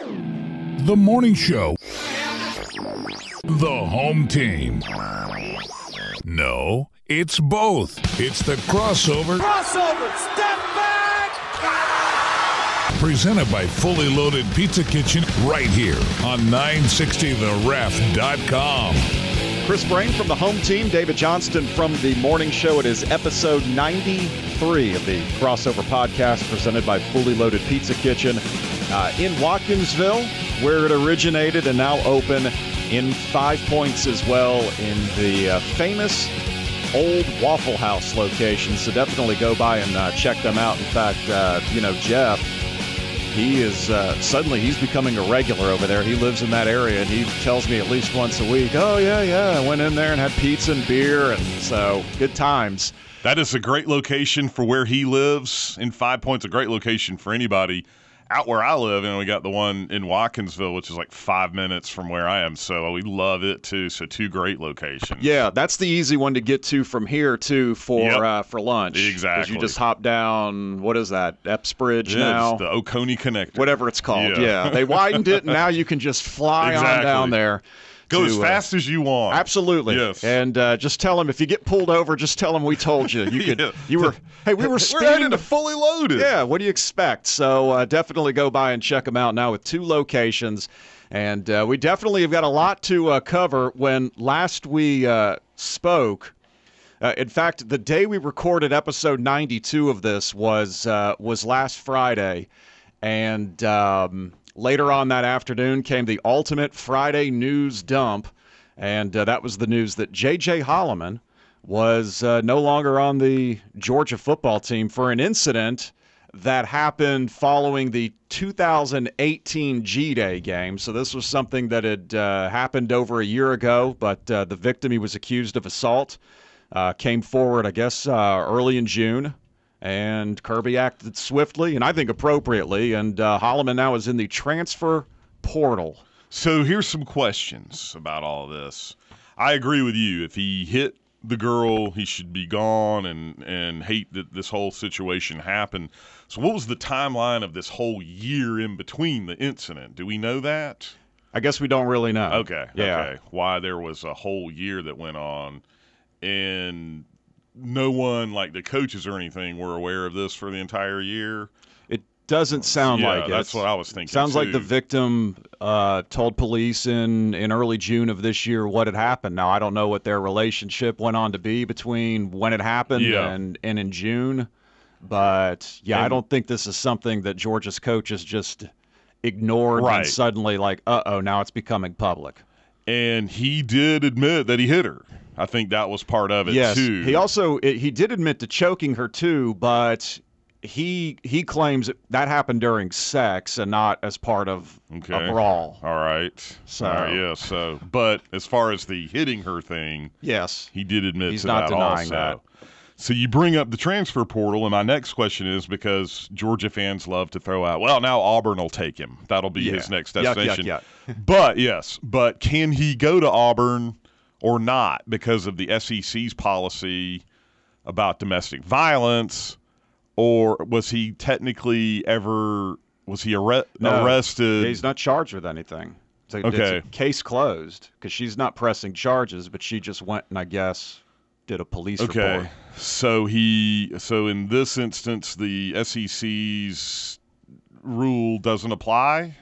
The morning show. The home team. No, it's both. It's the crossover. Crossover, step back! Presented by Fully Loaded Pizza Kitchen right here on 960theref.com. Chris Brame from the home team, David Johnston from the morning show. It is episode 93 of the crossover podcast presented by Fully Loaded Pizza Kitchen uh, in Watkinsville, where it originated and now open in Five Points as well in the uh, famous old Waffle House location. So definitely go by and uh, check them out. In fact, uh, you know, Jeff he is uh, suddenly he's becoming a regular over there. He lives in that area, and he tells me at least once a week, "Oh yeah, yeah, I went in there and had pizza and beer, and so good times." That is a great location for where he lives. In Five Points, a great location for anybody out where I live, and we got the one in Watkinsville, which is like five minutes from where I am. So we love it too. So two great locations. Yeah, that's the easy one to get to from here too for Yep. uh, for lunch. Exactly. you just hop down. What is that? Epps Bridge Yeah, now. it's the Oconee Connector. Whatever it's called. Yeah. Yeah. they widened it, and now you can just fly on down there. Go to, as uh, fast as you want. Absolutely. Yes. And uh, just tell them if you get pulled over, just tell them we told you. You could. Yeah. You were. Hey, we were We're speeding heading to fully loaded. Yeah. What do you expect? So uh, definitely go by and check them out now with two locations, and uh, we definitely have got a lot to uh, cover. When last we uh, spoke. Uh, in fact, the day we recorded episode 92 of this was uh, was last Friday, and um, later on that afternoon came the ultimate Friday news dump, and uh, that was the news that J.J. Holloman was uh, no longer on the Georgia football team for an incident that happened following the 2018 G Day game. So this was something that had uh, happened over a year ago, but uh, the victim he was accused of assault uh, came forward, I guess, uh, early in June. And Kirby acted swiftly and I think appropriately. And uh, Holloman now is in the transfer portal. So here's some questions about all of this. I agree with you. If he hit the girl, he should be gone and and hate that this whole situation happened. So what was the timeline of this whole year in between the incident? Do we know that? I guess we don't really know. Okay. Yeah. Okay. Why there was a whole year that went on and no one like the coaches or anything were aware of this for the entire year. It doesn't sound Yeah, like it. that's what I was thinking, Sounds like the victim uh, told police in, in early June of this year what had happened. Now, I don't know what their relationship went on to be between when it happened Yeah. and, and in June. But yeah, I don't think this is something that Georgia's coaches just ignored and suddenly, like, uh oh, now it's becoming public. And he did admit that he hit her. I think that was part of it yes, too. he also he did admit to choking her too, but he he claims that, that happened during sex and not as part of Okay. a brawl. All right. So- All right, yeah. So, but as far as the hitting her thing, Yes. he did admit He's to not that denying also. So you bring up the transfer portal, and my next question is because Georgia fans love to throw out, well, now Auburn will take him. That'll be Yeah. his next Yuck, yuck, destination. yuck. but yes, but can he go to Auburn or not because of the SEC's policy about domestic violence, or was he technically ever was he arre- No. arrested? He's not charged with anything. It's a, Okay. it's case closed because she's not pressing charges, but she just went and I guess did a police Okay. report. So he so in this instance the SEC's rule doesn't apply?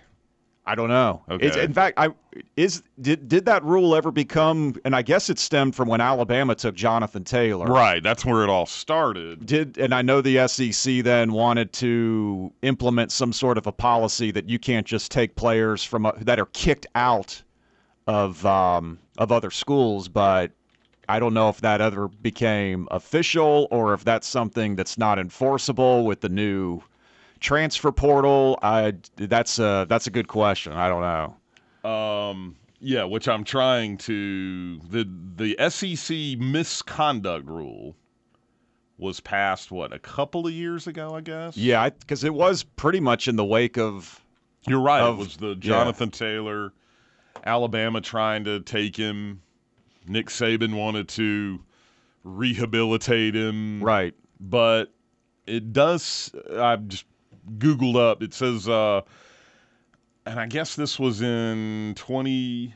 I don't know. It's, Okay. in fact, I is did did that rule ever become? And I guess it stemmed from when Alabama took Jonathan Taylor. Right, that's where it all started. Did and I know the SEC then wanted to implement some sort of a policy that you can't just take players from uh, that are kicked out of um, of other schools, but I don't know if that ever became official or if that's something that's not enforceable with the new transfer portal. I that's a that's a good question. I don't know. Um, yeah, which I'm trying to the the SEC misconduct rule was passed what a couple of years ago, I guess. Yeah, because it was pretty much in the wake of. You're right. Of- it was the yeah. Jonathan Taylor, Alabama trying to take him. Nick Saban wanted to rehabilitate him. Right. but it does. I've just googled up. It says, uh, and I guess this was in twenty,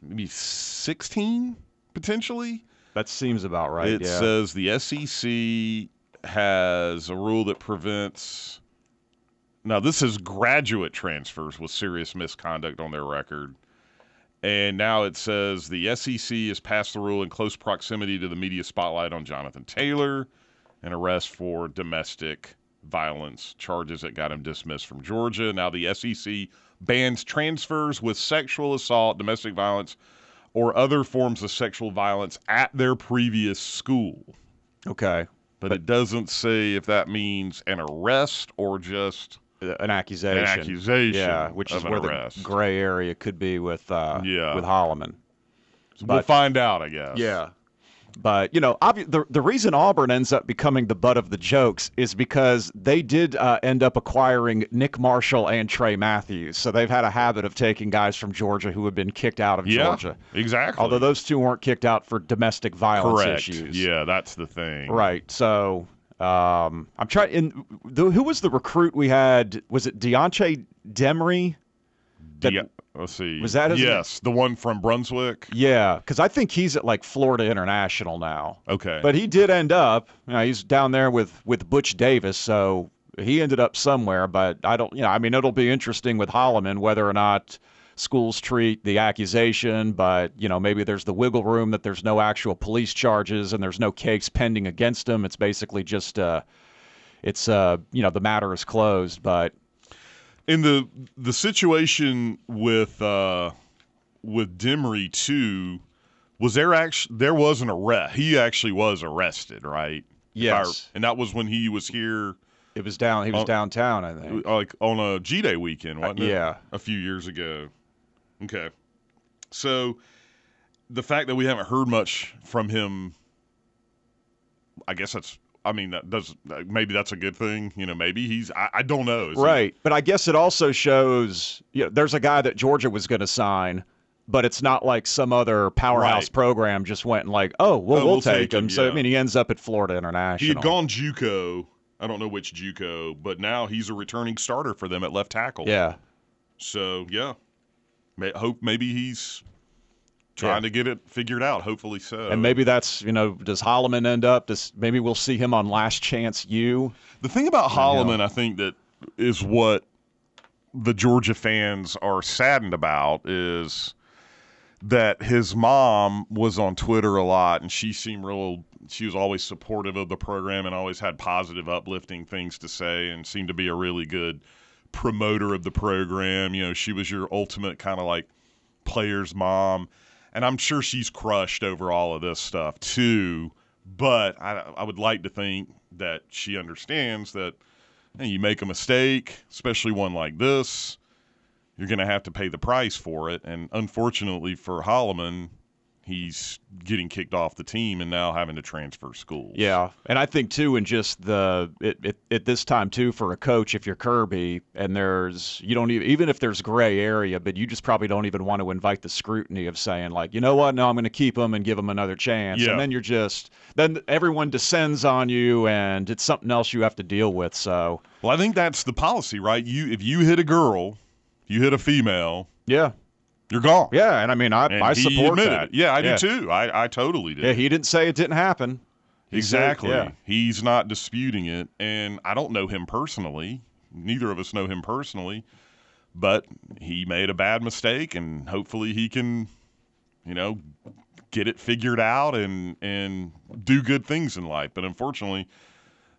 maybe sixteen potentially. That seems about right. it yeah. says the SEC has a rule that prevents. Now this is graduate transfers with serious misconduct on their record. And now it says the SEC has passed the rule in close proximity to the media spotlight on Jonathan Taylor, an arrest for domestic violence charges that got him dismissed from Georgia. Now the SEC bans transfers with sexual assault, domestic violence, or other forms of sexual violence at their previous school. okay. But, it doesn't say if that means an arrest or just An accusation. an accusation. Yeah, which is where arrest. the gray area could be with uh, Yeah. with Holloman. we'll find out, I guess. Yeah. But you know, obvi- the the reason Auburn ends up becoming the butt of the jokes is because they did uh, end up acquiring Nick Marshall and Tray Matthews, so they've had a habit of taking guys from Georgia who have been kicked out of Yeah, Georgia. exactly. Although those two weren't kicked out for domestic violence correct. issues. Yeah, that's the thing. Right. So um, I'm trying. In the, who was the recruit we had? Was it D'Antne Demery? That- Yeah. Let's see. Was that his name? yes, the one from Brunswick? Yeah, because I think he's at like Florida International now. Okay. But he did end up. You know, he's down there with with Butch Davis, so he ended up somewhere. But I don't. You know, I mean, it'll be interesting with Holloman whether or not schools treat the accusation. But you know, maybe there's the wiggle room that there's no actual police charges and there's no case pending against him. It's basically just uh, it's uh, you know, the matter is closed. But in the the situation with uh with Demery too, was there actually there was an arrest? He actually was arrested, right? If I- Yes. and that was when he was here, it was down. He was Oh. downtown, I think. like on a G Day weekend, wasn't it? yeah. a few years ago. Okay, so the fact that we haven't heard much from him, I guess that's. I mean, that does maybe that's a good thing. You know, maybe he's. I, I don't know. Is he- Right. But I guess it also shows you know, there's a guy that Georgia was going to sign, but it's not like some other powerhouse Right. program just went and like, oh, well, Oh, we'll, we'll take, take him, him. So, I mean, he ends up at Florida International. He had gone JUCO. I don't know which JUCO, but now he's a returning starter for them at left tackle. Yeah. So yeah, May, hope maybe he's trying Yeah. to get it figured out. Hopefully so. And maybe that's, you know, does Holloman end up? Does maybe we'll see him on Last Chance U? The thing about Holloman, I think that is what the Georgia fans are saddened about is that his mom was on Twitter a lot and she seemed real she was always supportive of the program and always had positive uplifting things to say and seemed to be a really good promoter of the program. You know, she was your ultimate kind of like player's mom. And I'm sure she's crushed over all of this stuff too. But I, I would like to think that she understands that hey, you make a mistake, especially one like this, you're going to have to pay the price for it. And unfortunately for Holloman, he's getting kicked off the team and now having to transfer schools. Yeah, and I think too, in just the it, it, at this time too, for a coach, if you're Kirby and there's you don't even even if there's gray area, but you just probably don't even want to invite the scrutiny of saying like, you know what, no, I'm going to keep him and give him another chance, Yeah. and then you're just then everyone descends on you, and it's something else you have to deal with. So Well, I think that's the policy, right? You if you hit a girl, you hit a female, yeah, you're gone. yeah, and I mean I And I support that. it. Yeah, I yeah. do too. I, I totally did. Yeah, he didn't say it didn't happen. He said- Exactly. yeah. He's not disputing it. And I don't know him personally. Neither of us know him personally. But he made a bad mistake and hopefully he can, you know, get it figured out and and do good things in life. But unfortunately,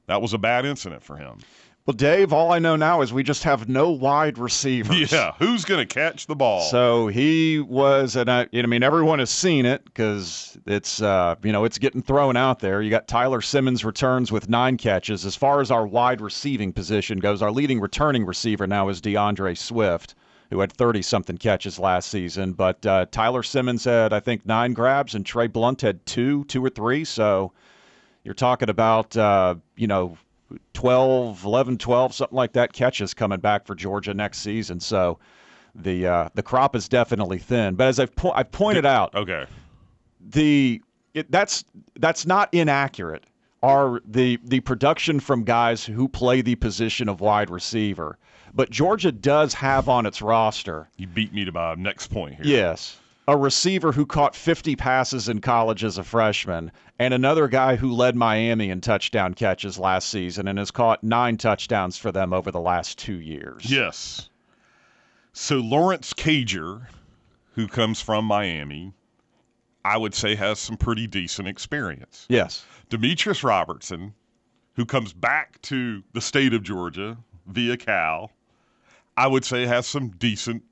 that was a bad incident for him. Well, Dave, all I know now is we just have no wide receivers. Yeah, who's going to catch the ball? So he was, and I, I mean, everyone has seen it because it's, uh, you know, it's getting thrown out there. You got Tyler Simmons returns with nine catches. As far as our wide receiving position goes, our leading returning receiver now is D'Andre Swift, who had 30 something catches last season. But uh, Tyler Simmons had, I think, nine grabs, and Trey Blount had two, two or three. So you're talking about, uh, you know, 12, 11, 12, something like that catches coming back for Georgia next season. So the uh, the crop is definitely thin. But as I've, po- I've pointed out, okay. the it, that's that's not inaccurate. Are the the production from guys who play the position of wide receiver? But Georgia does have on its roster, You beat me to my next point here. yes, a receiver who caught 50 passes in college as a freshman, and another guy who led Miami in touchdown catches last season and has caught nine touchdowns for them over the last two years. Yes. So Lawrence Cager, who comes from Miami, I would say has some pretty decent experience. Yes. Demetrius Robertson, who comes back to the state of Georgia via Cal, I would say has some decent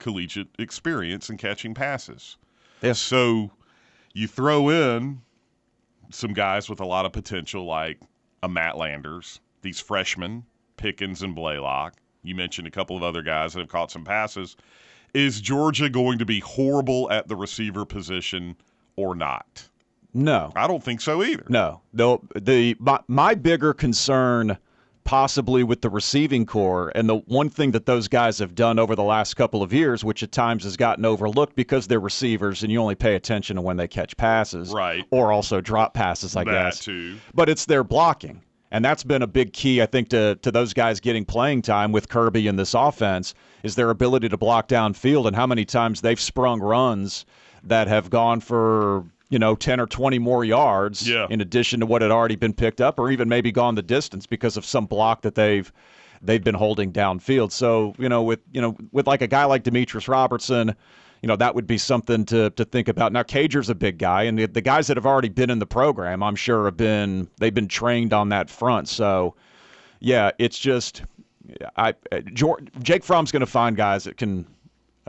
collegiate experience in catching passes. Yes. So you throw in some guys with a lot of potential, like a Matt Landers, these freshmen, Pickens and Blaylock. You mentioned a couple of other guys that have caught some passes. Is Georgia going to be horrible at the receiver position or not? No. I don't think so either. No, no. The my, my bigger concern, possibly with the receiving core, and the one thing that those guys have done over the last couple of years, which at times has gotten overlooked because they're receivers and you only pay attention to when they catch passes, Right. Or also drop passes, I that guess. too. But it's their blocking. And that's been a big key, I think, to, to those guys getting playing time with Kirby in this offense is their ability to block downfield and how many times they've sprung runs that have gone for, you know, 10 or 20 more yards Yeah. in addition to what had already been picked up or even maybe gone the distance because of some block that they've they've been holding downfield. So, you know, with you know, with like a guy like Demetrius Robertson, you know, that would be something to, to think about. Now, Cager's a big guy, and the, the guys that have already been in the program, I'm sure, have been they've been trained on that front. So, yeah, it's just I Jake Fromm's going to find guys that can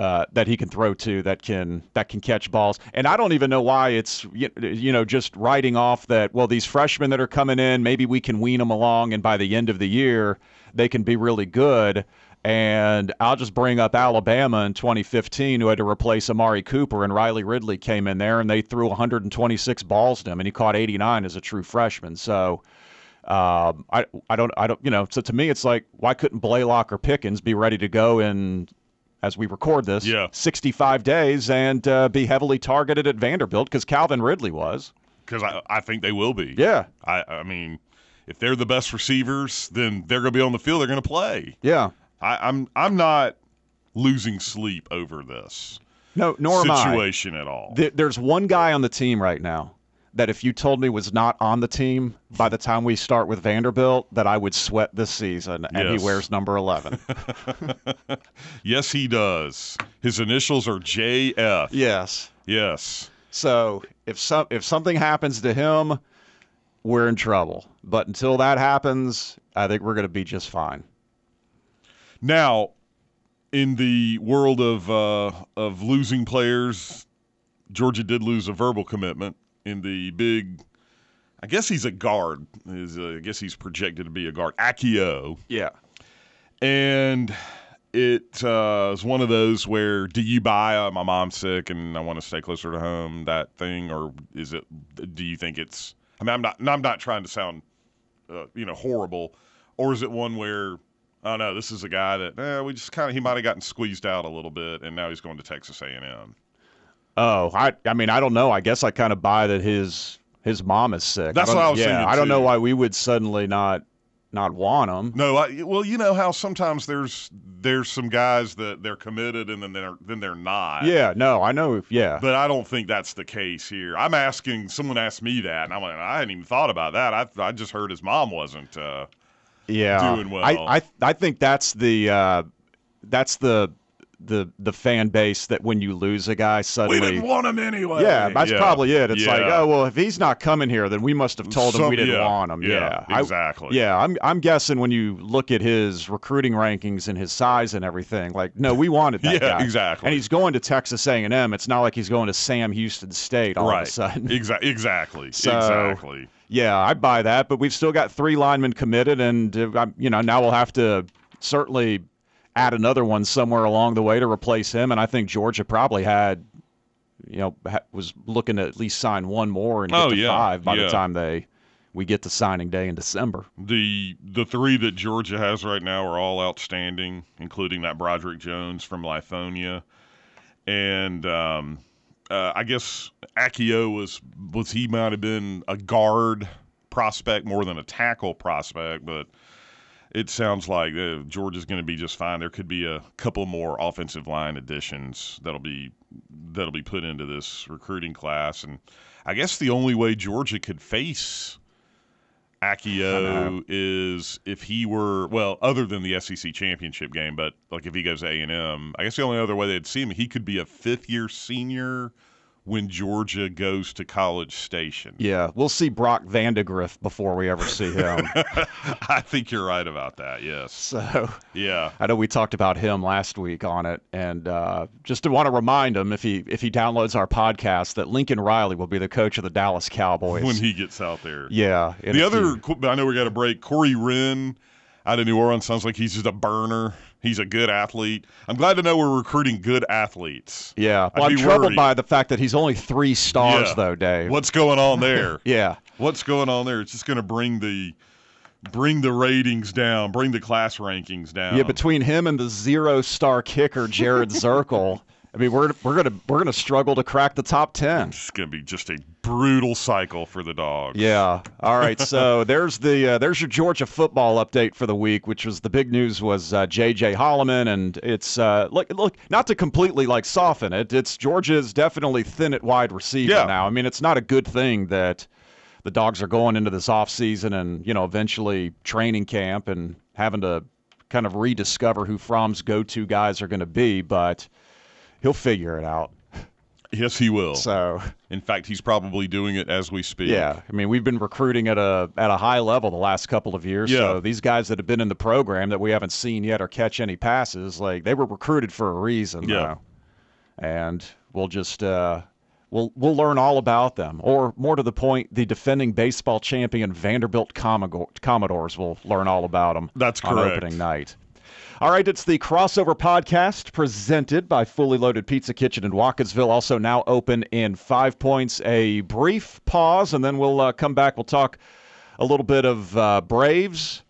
uh, that he can throw to that can that can catch balls. And I don't even know why it's you know just writing off that well these freshmen that are coming in maybe we can wean them along and by the end of the year they can be really good. And I'll just bring up Alabama in 2015, who had to replace Amari Cooper, and Riley Ridley came in there, and they threw 126 balls to him, and he caught 89 as a true freshman. So, um, I I don't I don't you know. So to me, it's like why couldn't Blaylock or Pickens be ready to go in as we record this, Yeah. 65 days, and uh, be heavily targeted at Vanderbilt because Calvin Ridley was. Because I, I think they will be. Yeah, I, I mean, if they're the best receivers, then they're going to be on the field. They're going to play. yeah. I, I'm I'm not losing sleep over this No, nor am I. situation at all. There's one guy on the team right now that if you told me was not on the team by the time we start with Vanderbilt, that I would sweat this season, and Yes. he wears number 11. yes, he does. His initials are JF. yes. Yes. So if some if something happens to him, we're in trouble. But until that happens, I think we're going to be just fine. Now, in the world of uh, of losing players, Georgia did lose a verbal commitment in the big. I guess he's a guard. Is uh, I guess he's projected to be a guard. Akio. Yeah. and it uh, is one of those where do you buy uh, my mom's sick and I want to stay closer to home that thing or is it do you think it's I mean I'm not I'm not trying to sound uh, you know horrible or is it one where oh no this is a guy that eh, we just kind of he might have gotten squeezed out a little bit and now he's going to Texas A&M Oh, I I mean I don't know. I guess I kind of buy that his his mom is sick. That's don't- what I was yeah, thinking, I don't know why we would suddenly not not want him. no I, well you know how sometimes there's there's some guys that they're committed and then they're then they're not Yeah, no, I know. Yeah. But I don't think that's the case here. I'm asking. Someone asked me that, and I'm like, I hadn't even thought about that. I I just heard his mom wasn't. Uh, yeah. doing well. I I I think that's the uh, that's the the the fan base that when you lose a guy suddenly We didn't want him anyway. yeah, that's probably it. It's like, oh well, if he's not coming here, then we must have told him we didn't yeah, want him. yeah, I- exactly. yeah, I'm I'm guessing when you look at his recruiting rankings and his size and everything, like, no, we wanted that Yeah, guy. exactly. And he's going to Texas A&M. It's not like he's going to Sam Houston State all right. of a sudden. Exa- exactly. So- exactly. Yeah, I buy that, but we've still got three linemen committed, and uh, you know now we'll have to certainly add another one somewhere along the way to replace him. And I think Georgia probably had, you know, ha- was looking to at least sign one more and get Oh, to yeah, five by yeah. the time they we get to signing day in December. The the three that Georgia has right now are all outstanding, including that Broderick Jones from Lithonia, and um, uh, I guess Akio was was he might have been a guard prospect more than a tackle prospect, but it sounds like uh, Georgia's going to be just fine. There could be a couple more offensive line additions that'll be that'll be put into this recruiting class, and I guess the only way Georgia could face Akio is if he were well, other than the SEC championship game, but like if he goes A and M, I guess the only other way they'd see him, he could be a fifth year senior when Georgia goes to College Station. Yeah, we'll see Brock Vandagriff before we ever see him. I think you're right about that. Yes. so Yeah. I know we talked about him last week on it, and uh, just to want to remind him if he if he downloads our podcast that Lincoln Riley will be the coach of the Dallas Cowboys When he gets out there. yeah. The other, you- I know we got a break. Corey Wren out of New Orleans sounds like he's just a burner. He's a good athlete. I'm glad to know we're recruiting good athletes. yeah, well, I'm troubled worried. by the fact that he's only three stars Yeah. though, Dave. What's going on there? Yeah, What's going on there? It's just going to bring the bring the ratings down, bring the class rankings down. yeah. Between him and the zero star kicker Jared Zirkel, I mean, we're we're gonna we're gonna struggle to crack the top ten. it's going to be just a brutal cycle for the dogs. Yeah. All right. So there's the uh, there's your Georgia football update for the week, which was the big news was uh, J.J. Holloman, and it's uh, look look not to completely like soften it. It's Georgia is definitely thin at wide receiver Yeah. now. I mean, it's not a good thing that the dogs are going into this off season and you know eventually training camp and having to kind of rediscover who Fromm's go-to guys are going to be, but he'll figure it out. Yes, he will. So. In fact, he's probably doing it as we speak. Yeah, I mean we've been recruiting at a at a high level the last couple of years. Yeah. So these guys that have been in the program that we haven't seen yet or catch any passes, like they were recruited for a reason. Yeah. though. and we'll just uh, we'll we'll learn all about them, or more to the point, the defending baseball champion Vanderbilt Commodores will learn all about them. That's on correct. opening night. All right, it's the crossover podcast presented by Fully Loaded Pizza Kitchen in Watkinsville, also now open in Five Points. A brief pause, and then we'll uh, come back. We'll talk a little bit of uh, Braves.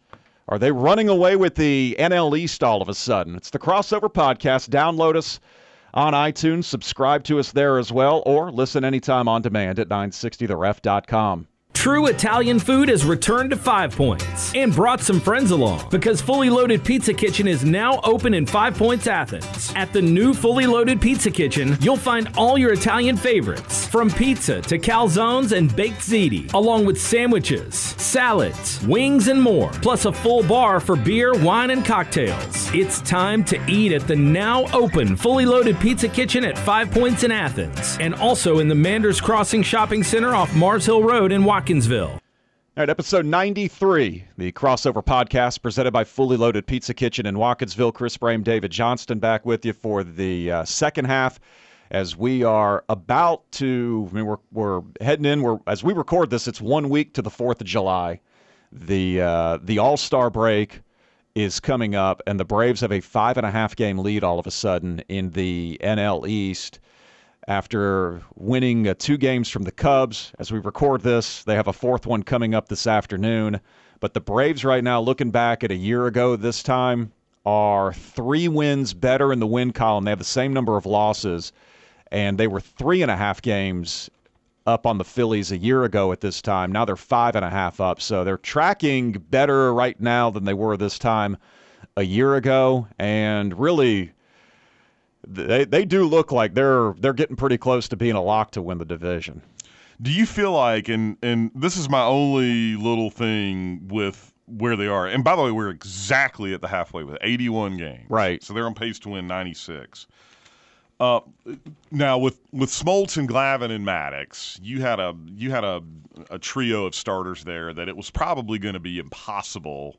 Are they running away with the NL East all of a sudden? It's the crossover podcast. Download us on iTunes, subscribe to us there as well, or listen anytime on demand at 960theref.com. True Italian food has returned to Five Points and brought some friends along because Fully Loaded Pizza Kitchen is now open in Five Points, Athens. At the new Fully Loaded Pizza Kitchen, you'll find all your Italian favorites, from pizza to calzones and baked ziti, along with sandwiches, salads, wings, and more, plus a full bar for beer, wine, and cocktails. It's time to eat at the now open Fully Loaded Pizza Kitchen at Five Points in Athens, and also in the Manders Crossing Shopping Center off Mars Hill Road in Watkinsville. All right, episode 93, the crossover podcast presented by Fully Loaded Pizza Kitchen in Watkinsville. Chris Brame, David Johnston back with you for the uh, second half as we are about to, I mean, we're, we're heading in, we're, as we record this, it's one week to the 4th of July. The, uh, the All Star break is coming up, and the Braves have a five and a half game lead all of a sudden in the NL East after winning uh, two games from the Cubs. As we record this, they have a fourth one coming up this afternoon. But the Braves, right now, looking back at a year ago this time, are three wins better in the win column. They have the same number of losses, and they were three and a half games up on the Phillies a year ago at this time. Now they're five and a half up. So they're tracking better right now than they were this time a year ago. And really, they they do look like they're they're getting pretty close to being a lock to win the division. Do you feel like, and and this is my only little thing with where they are. And by the way, we're exactly at the halfway with 81 games. Right. So they're on pace to win 96. Uh, now with with Smoltz and Glavine and Maddux, you had a you had a a trio of starters there that it was probably going to be impossible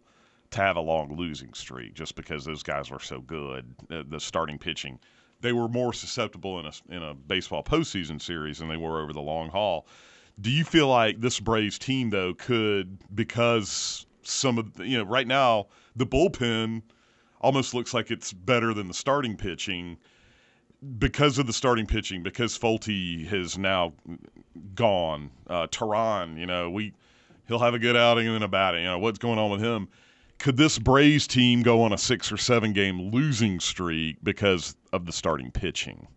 to have a long losing streak just because those guys were so good. Uh, the starting pitching, they were more susceptible in a in a baseball postseason series than they were over the long haul. Do you feel like this Braves team though could because some of the, you know right now the bullpen almost looks like it's better than the starting pitching because of the starting pitching because Folty has now gone. Uh, Teheran, you know, we he'll have a good outing and then a bad. You know what's going on with him? Could this Braves team go on a six or seven game losing streak because of the starting pitching?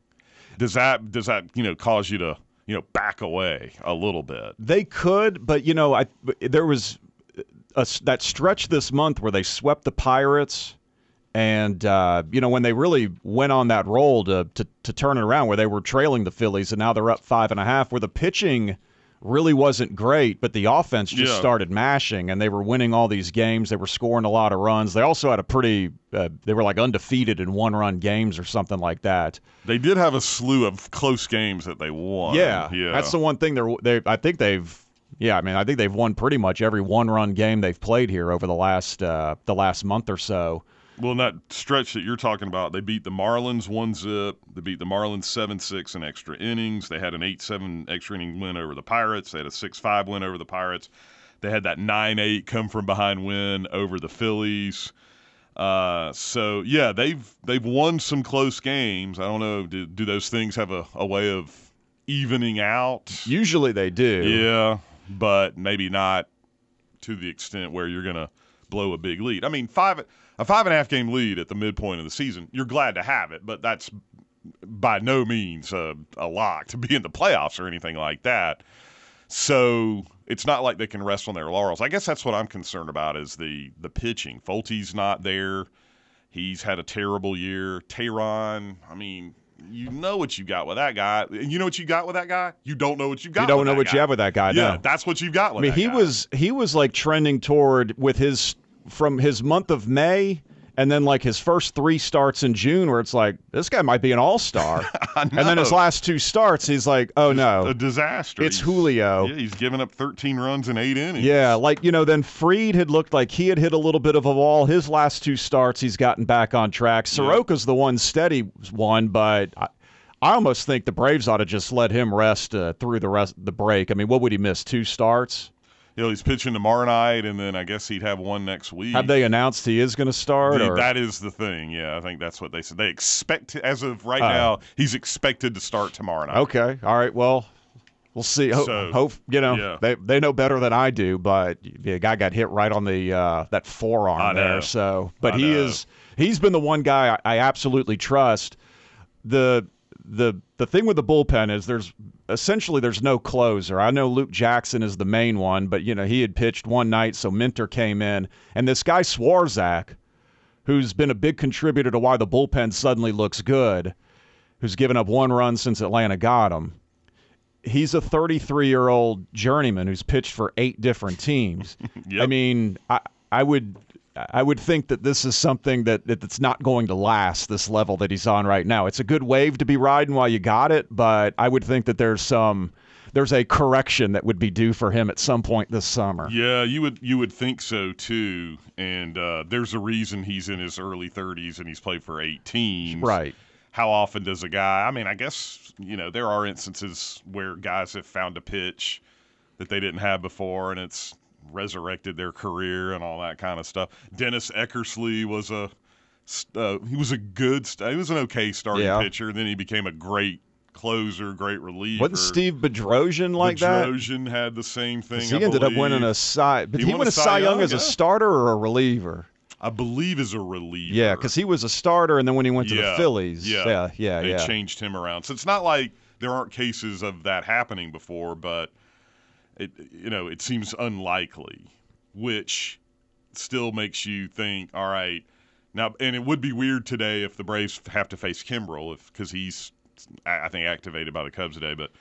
Does that does that you know cause you to you know back away a little bit? They could, but you know, I there was a, that stretch this month where they swept the Pirates, and uh, you know when they really went on that roll to, to to turn it around, where they were trailing the Phillies and now they're up five and a half, where the pitching really wasn't great, but the offense just Yeah. started mashing, and they were winning all these games. They were scoring a lot of runs. They also had a pretty, uh, they were like undefeated in one-run games or something like that. They did have a slew of close games that they won. Yeah, yeah. That's the one thing they're they. I think they've. Yeah, I mean, I think they've won pretty much every one-run game they've played here over the last uh, the last month or so. Well, in that stretch that you're talking about, they beat the Marlins one zip. They beat the Marlins seven six in extra innings. They had an eight seven extra inning win over the Pirates. They had a six five win over the Pirates. They had that nine eight come from behind win over the Phillies. Uh, so yeah, they've they've won some close games. I don't know. Do, do those things have a, a way of evening out? Usually they do. Yeah, but maybe not to the extent where you're going to blow a big lead. I mean, five a five and a half game lead at the midpoint of the season, you're glad to have it, but that's by no means a, a lock to be in the playoffs or anything like that. So it's not like they can rest on their laurels. I guess that's what I'm concerned about is the the pitching. Folty's not there. He's had a terrible year. Teheran, I mean, you know what you got with that guy. And you know what you got with that guy? You don't know what you got. You don't with know that what guy. you have with that guy. Yeah, no. that's what you've got I mean, that he guy. was he was like trending toward with his from his month of May and then like his first three starts in June where it's like this guy might be an all star, and then his last two starts he's like, oh no, a disaster. It's He's- Julio. Yeah, he's given up 13 runs in eight innings. Yeah, like you know, then Fried had looked like he had hit a little bit of a wall. His last two starts, he's gotten back on track. Soroka's the one steady one, but I, I almost think the Braves ought to just let him rest uh, through the rest the break. I mean, what would he miss? Two starts? You know, he's pitching tomorrow night, and then I guess he'd have one next week. Have they announced he is going to start? The- that is the thing. Yeah, I think that's what they said. They expect, as of right Oh. now, he's expected to start tomorrow night. Okay, all right. Well, we'll see. Ho- So, hope you know yeah. they they know better than I do. But the guy got hit right on the uh, that forearm there. So, but I he know. is he's been the one guy I, I absolutely trust. The the the thing with the bullpen is there's essentially there's no closer. I know Luke Jackson is the main one, but you know he had pitched one night, so Minter came in, and this guy Swarzak, who's been a big contributor to why the bullpen suddenly looks good, who's given up one run since Atlanta got him. He's a 33 year old journeyman who's pitched for eight different teams. Yep. I mean, I, I would. I would think that this is something that, that that's not going to last this level that he's on right now. It's a good wave to be riding while you got it, but I would think that there's some there's a correction that would be due for him at some point this summer. Yeah, you would you would think so too. And uh, there's a reason he's in his early 30s and he's played for eight teams. Right. How often does a guy? I mean, I guess you know there are instances where guys have found a pitch that they didn't have before, and it's resurrected their career and all that kind of stuff. Dennis Eckersley was a uh, he was a good he was an okay starting Yeah. pitcher. Then he became a great closer, great reliever. Wasn't Steve Bedrosian like that? Bedrosian had the same thing. He I ended up believe. winning a Cy. But He he, won a Cy Young Young, as a starter or a reliever. I believe is a reliever. Yeah, because he was a starter, and then when he went to Yeah, the Phillies, yeah, yeah, yeah, they yeah. changed him around. So it's not like there aren't cases of that happening before, but it you know it seems unlikely, which still makes you think, all right, now and it would be weird today if the Braves have to face Kimbrel if because he's I think activated by the Cubs today, but.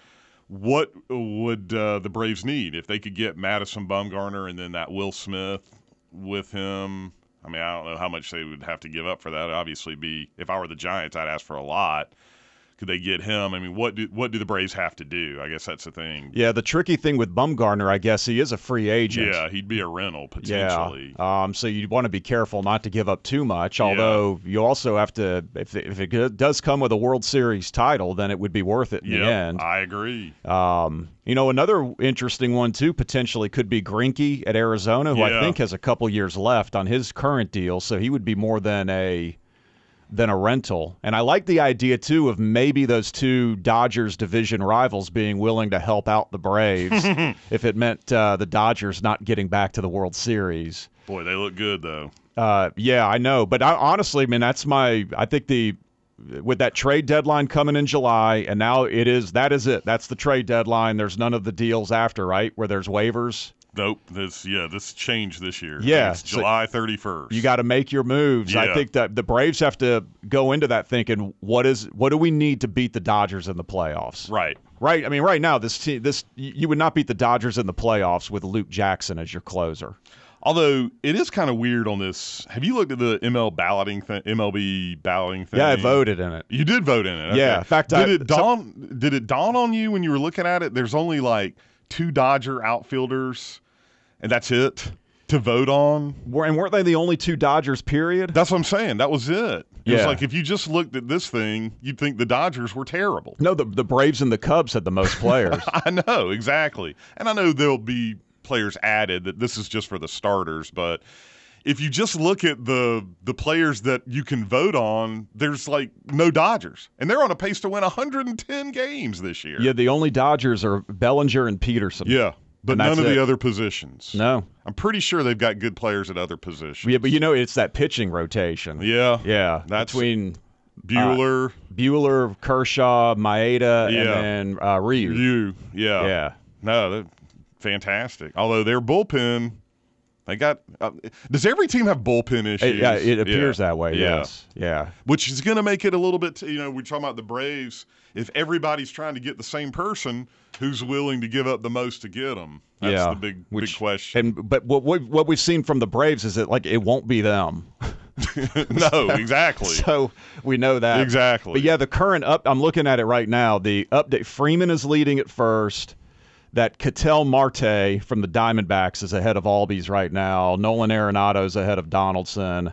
What would uh, the Braves need if they could get Madison Bumgarner and then that Will Smith with him. I mean, I don't know how much they would have to give up for that. It'd obviously, be if I were the Giants, I'd ask for a lot. Could they get him? I mean, what do what do the Braves have to do? I guess that's the thing. Yeah, the tricky thing with Bumgarner, I guess he is a free agent. Yeah, he'd be a rental potentially. Yeah. Um, so you want to be careful not to give up too much. Although you also have to, if if it does come with a World Series title, then it would be worth it in Yep, the end. I agree. Um, you know, another interesting one too potentially could be Greinke at Arizona, who I think has a couple years left on his current deal, so he would be more than a than a rental. And I like the idea too of maybe those two Dodgers division rivals being willing to help out the Braves if it meant uh, the Dodgers not getting back to the World Series. Boy, they look good though. Uh, yeah, I know, but I, honestly, I mean, that's my. I think the with that trade deadline coming in July, and now it is that is it. That's the trade deadline. There's none of the deals after, right? Where there's waivers. Nope. This yeah, this changed this year. Yeah, It's so July thirty first. You got to make your moves. I think that the Braves have to go into that thinking, what is what do we need to beat the Dodgers in the playoffs? right. Right. I mean, right now this team, this you would not beat the Dodgers in the playoffs with Luke Jackson as your closer. Although it is kind of weird on this. Have you looked at the ML balloting thing, MLB balloting thing? Yeah, I voted in it. You did vote in it. Yeah, in fact, did I- it dawn? Did it dawn on you when you were looking at it? There's only like two Dodger outfielders, and that's it to vote on. And weren't they the only two Dodgers? Period. That's what I'm saying. That was it. It was like if you just looked at this thing, you'd think the Dodgers were terrible. No, the the Braves and the Cubs had the most players. I know exactly, and I know there'll be players added that this is just for the starters, but if you just look at the the players that you can vote on, there's like no Dodgers, and they're on a pace to win 110 games this year. yeah, the only Dodgers are Bellinger and Pederson. yeah, but none of it. the other positions. No. I'm pretty sure they've got good players at other positions. Yeah, but you know it's that pitching rotation. yeah, Yeah, That's- between Buehler, Buehler, Kershaw, Maeda, Yeah. and then uh, Ryu. you, yeah, Yeah. No, they're fantastic. Although their bullpen, they got. Uh, does every team have bullpen issues? It, yeah, it appears Yeah. that way. Yeah. Yes. Yeah. Which is going to make it a little bit. You know, we're talking about the Braves. If everybody's trying to get the same person, who's willing to give up the most to get them? That's yeah. the big, Which- big question. And but what we've, what we've seen from the Braves is that like it won't be them. no, exactly. So we know that Exactly. But yeah, the current up. I'm looking at it right now. The update. Freeman is leading at first. That Ketel Marte from the Diamondbacks is ahead of Albies right now. Nolan Arenado's ahead of Donaldson.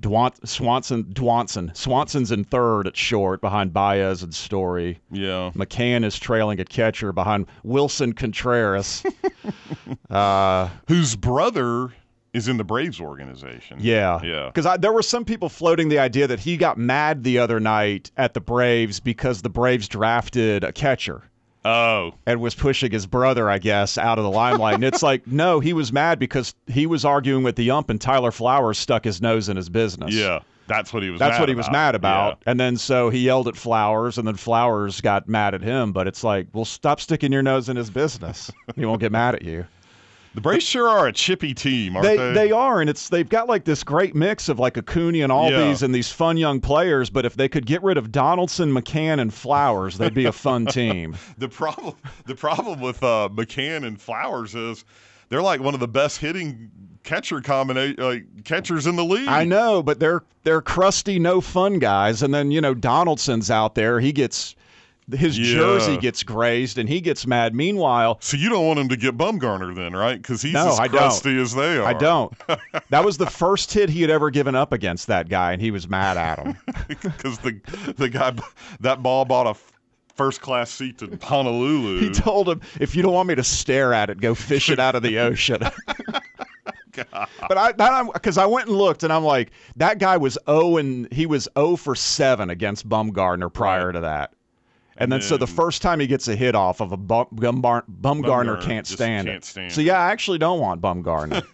Dwan- Swanson, Dwanson, Swanson's in third at short behind Baez and Story. yeah. McCann is trailing at catcher behind Willson Contreras. Uh, Whose brother is in the Braves organization? Yeah, Yeah. Because there were some people floating the idea that he got mad the other night at the Braves because the Braves drafted a catcher Oh, and was pushing his brother, I guess, out of the limelight. and it's like, no, he was mad because he was arguing with the ump, and Tyler Flowers stuck his nose in his business. yeah. That's what he was. That's mad what he was about. mad about. Yeah. And then so he yelled at Flowers, and then Flowers got mad at him. But it's like, well, stop sticking your nose in his business. he won't get mad at you. The Braves sure are a chippy team, aren't They, they? they are, and it's they've got like this great mix of like Acuna and Albies Yeah. and these fun young players. But if they could get rid of Donaldson, McCann, and Flowers, they'd be a fun team. The problem, the problem with uh, McCann and Flowers is they're like one of the best hitting catcher combination like catchers in the league. I know, but they're they're crusty, no fun guys. And then you know Donaldson's out there; he gets his Yeah. jersey gets grazed, and he gets mad. Meanwhile, So you don't want him to get Bumgarner then, right? Because he's No, as I don't. crusty as they are. I don't. that was the first hit he had ever given up against that guy, and he was mad at him. Because the the guy that ball bought a first class seat to Honolulu. He told him, "If you don't want me to stare at it, go fish it out of the ocean." but I, because I went and looked, and I'm like, that guy was 0 and he was 0 for seven against Bumgarner prior Right. to that. And then, so the first time he gets a hit off of a bum, Bumgar, Bumgarner Bumgarner can't stand can't it. stand so yeah, I actually don't want Bumgarner.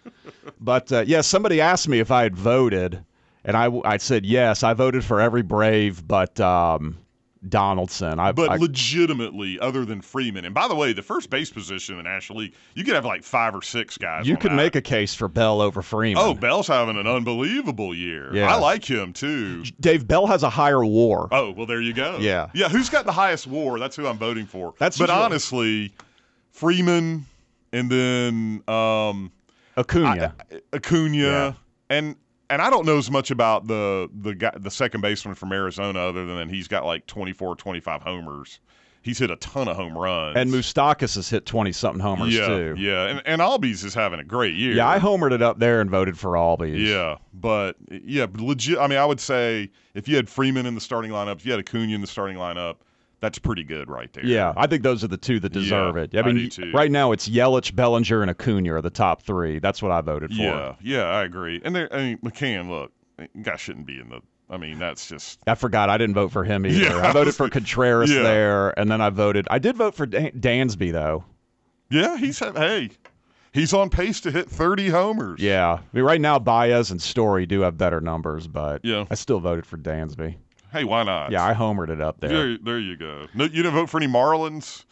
but uh, yeah, somebody asked me if I had voted, and I, I said yes. I voted for every Brave, but um, Donaldson. I, but I, legitimately, other than Freeman, and by the way, the first base position in the National League, you could have like five or six guys. you could that. make a case for Bell over Freeman. Oh, Bell's having an unbelievable year. Yeah. I like him too. Dave Bell has a higher WAR. Oh, well, there you go. Yeah. Yeah, who's got the highest war? That's who I'm voting for. That's But honestly, Freeman and then um Acuna. I- Acuna, Yeah. and and I don't know as much about the the guy, the second baseman from Arizona other than he's got like 24, 25 homers. He's hit a ton of home runs. and Moustakas has hit 20 something homers yeah, too. yeah, and and Albies is having a great year. Yeah, I homered it up there and voted for Albies. Yeah, but yeah, legit. I mean, I would say if you had Freeman in the starting lineup, if you had Acuna in the starting lineup, that's pretty good right there. Yeah, I think those are the two that deserve Yeah, it. I I mean, too. right now it's Yelich, Bellinger, and Acuna are the top three. That's what I voted for. yeah, yeah. I agree. And there, I mean, McCann, look, guy shouldn't be in the. I mean, that's just I forgot I didn't vote for him either. Yeah, I I voted for Contreras yeah. there, and then I voted. I did vote for Dan- Dansby though. yeah. He's hey, he's on pace to hit thirty homers. Yeah, I mean, right now Baez and Story do have better numbers, but Yeah. I still voted for Dansby. Hey, why not? Yeah, I homered it up there. There, there you go. No, you didn't vote for any Marlins.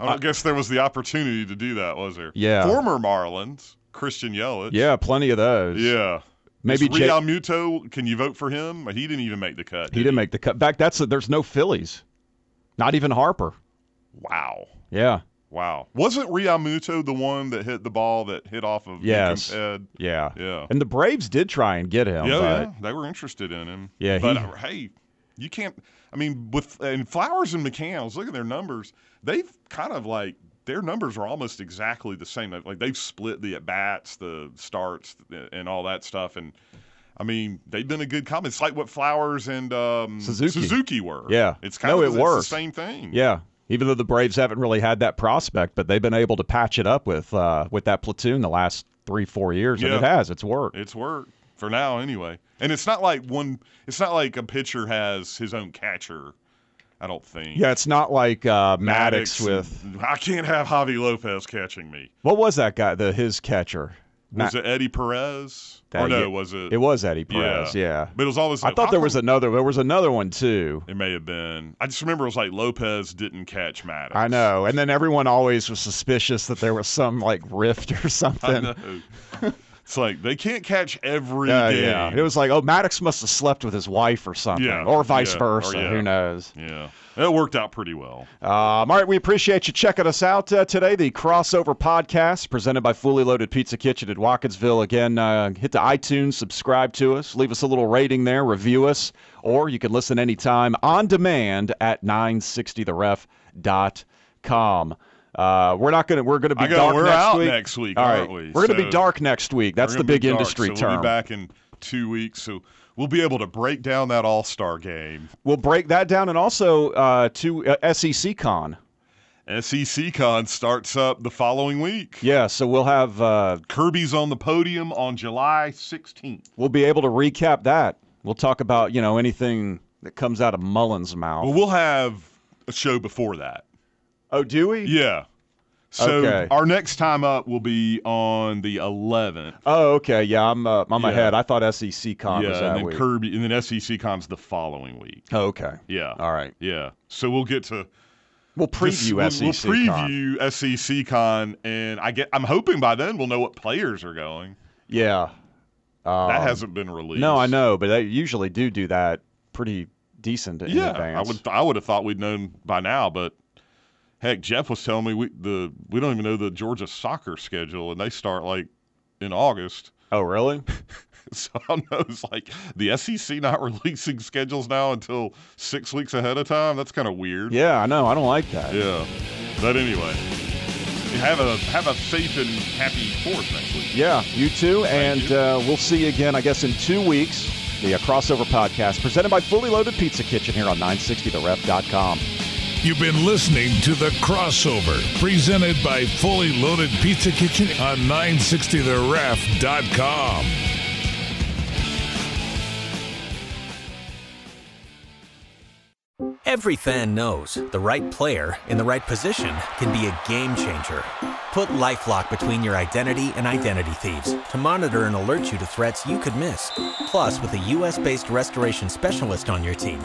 I don't guess there was the opportunity to do that, was there? Yeah. Former Marlins, Christian Yelich. Yeah, plenty of those. Yeah. Maybe Jay- Realmuto, can you vote for him? He didn't even make the cut. he didn't make the cut. Back that's there's no Phillies, not even Harper. Wow. Yeah, Wow. Wasn't Realmuto the one that hit the ball that hit off of Yes. Head? yeah, Yeah. And the Braves did try and get him, yeah, but yeah. They were interested in him. Yeah, But he- uh, hey, you can't I mean, with and Flowers and McCann, look at their numbers, they've kind of like their numbers are almost exactly the same. Like they've split the at bats, the starts, and all that stuff. And I mean, they've been a good combo. It's like what Flowers and um, Suzuki. were. Yeah. it's kind No, of it it's the works. same thing. yeah. Even though the Braves haven't really had that prospect, but they've been able to patch it up with uh, with that platoon the last three four years, and it has. It's worked. It's worked for now, anyway. And it's not like one. It's not like a pitcher has his own catcher. I don't think. yeah, it's not like uh, Maddux, with I can't have Javi Lopez catching me. what was that guy? The his catcher. Was it Eddie Perez? That- or no, yeah, was it? It was Eddie Perez. Yeah. But it was always. I thought there was another. There was another one too. It may have been. I just remember it was like Lopez didn't catch Maddux. I know. And then everyone always was suspicious that there was some like rift or I something. it's like they can't catch every Yeah, game. yeah. It was like, oh, Maddux must have slept with his wife or something, Yeah, or vice yeah, versa. or. Who knows? Yeah. It worked out pretty well. Um, all right, we appreciate you checking us out uh, today. The crossover podcast presented by Fully Loaded Pizza Kitchen at Watkinsville. Again, uh, hit the iTunes, subscribe to us, leave us a little rating there, review us, or you can listen anytime on demand at 960theref.com. Uh, we're not gonna. We're gonna be I got- dark we're next out week. next week, All aren't we? We're gonna be dark next week. That's the big dark, industry so term. We'll be back in two weeks, so we'll be able to break down that All Star game. We'll break that down, and also uh, to uh, SEC Con. SEC Con starts up the following week. Yeah, so we'll have uh, Kirby's on the podium on July 16th. we'll be able to recap that. We'll talk about you know anything that comes out of Mullen's mouth. Well, we'll have a show before that. Oh, do we? Yeah. So Okay. our next time up will be on the 11th. Oh, okay. Yeah, I'm uh, I'm Yeah. ahead. I thought SEC Con yeah, was that and then week. Kirby, and then SEC Con's the following week. oh, okay. Yeah. All right. Yeah. So we'll get to We'll preview we'll, SEC we'll Con. preview SEC Con, and I get. I'm hoping by then we'll know what players are going. Yeah. Um, that hasn't been released. No, I know, but they usually do do that pretty decent in Yeah, advance. I would. I would have thought we'd known by now, but heck, Jeff was telling me we the we don't even know the Georgia soccer schedule, and they start like in August. Oh, really? So I know it's like the SEC not releasing schedules now until six weeks ahead of time. That's kind of weird. yeah, I know. I don't like that. Yeah. But anyway, have a have a safe and happy Fourth next week. Yeah, you too. And you. uh, we'll see you again, I guess, in two weeks. The uh, crossover podcast presented by Fully Loaded Pizza Kitchen here on 960theref.com. You've been listening to The Crossover, presented by Fully Loaded Pizza Kitchen on 960theref.com. Every fan knows the right player in the right position can be a game changer. Put LifeLock between your identity and identity thieves to monitor and alert you to threats you could miss. Plus, with a US-based restoration specialist on your team,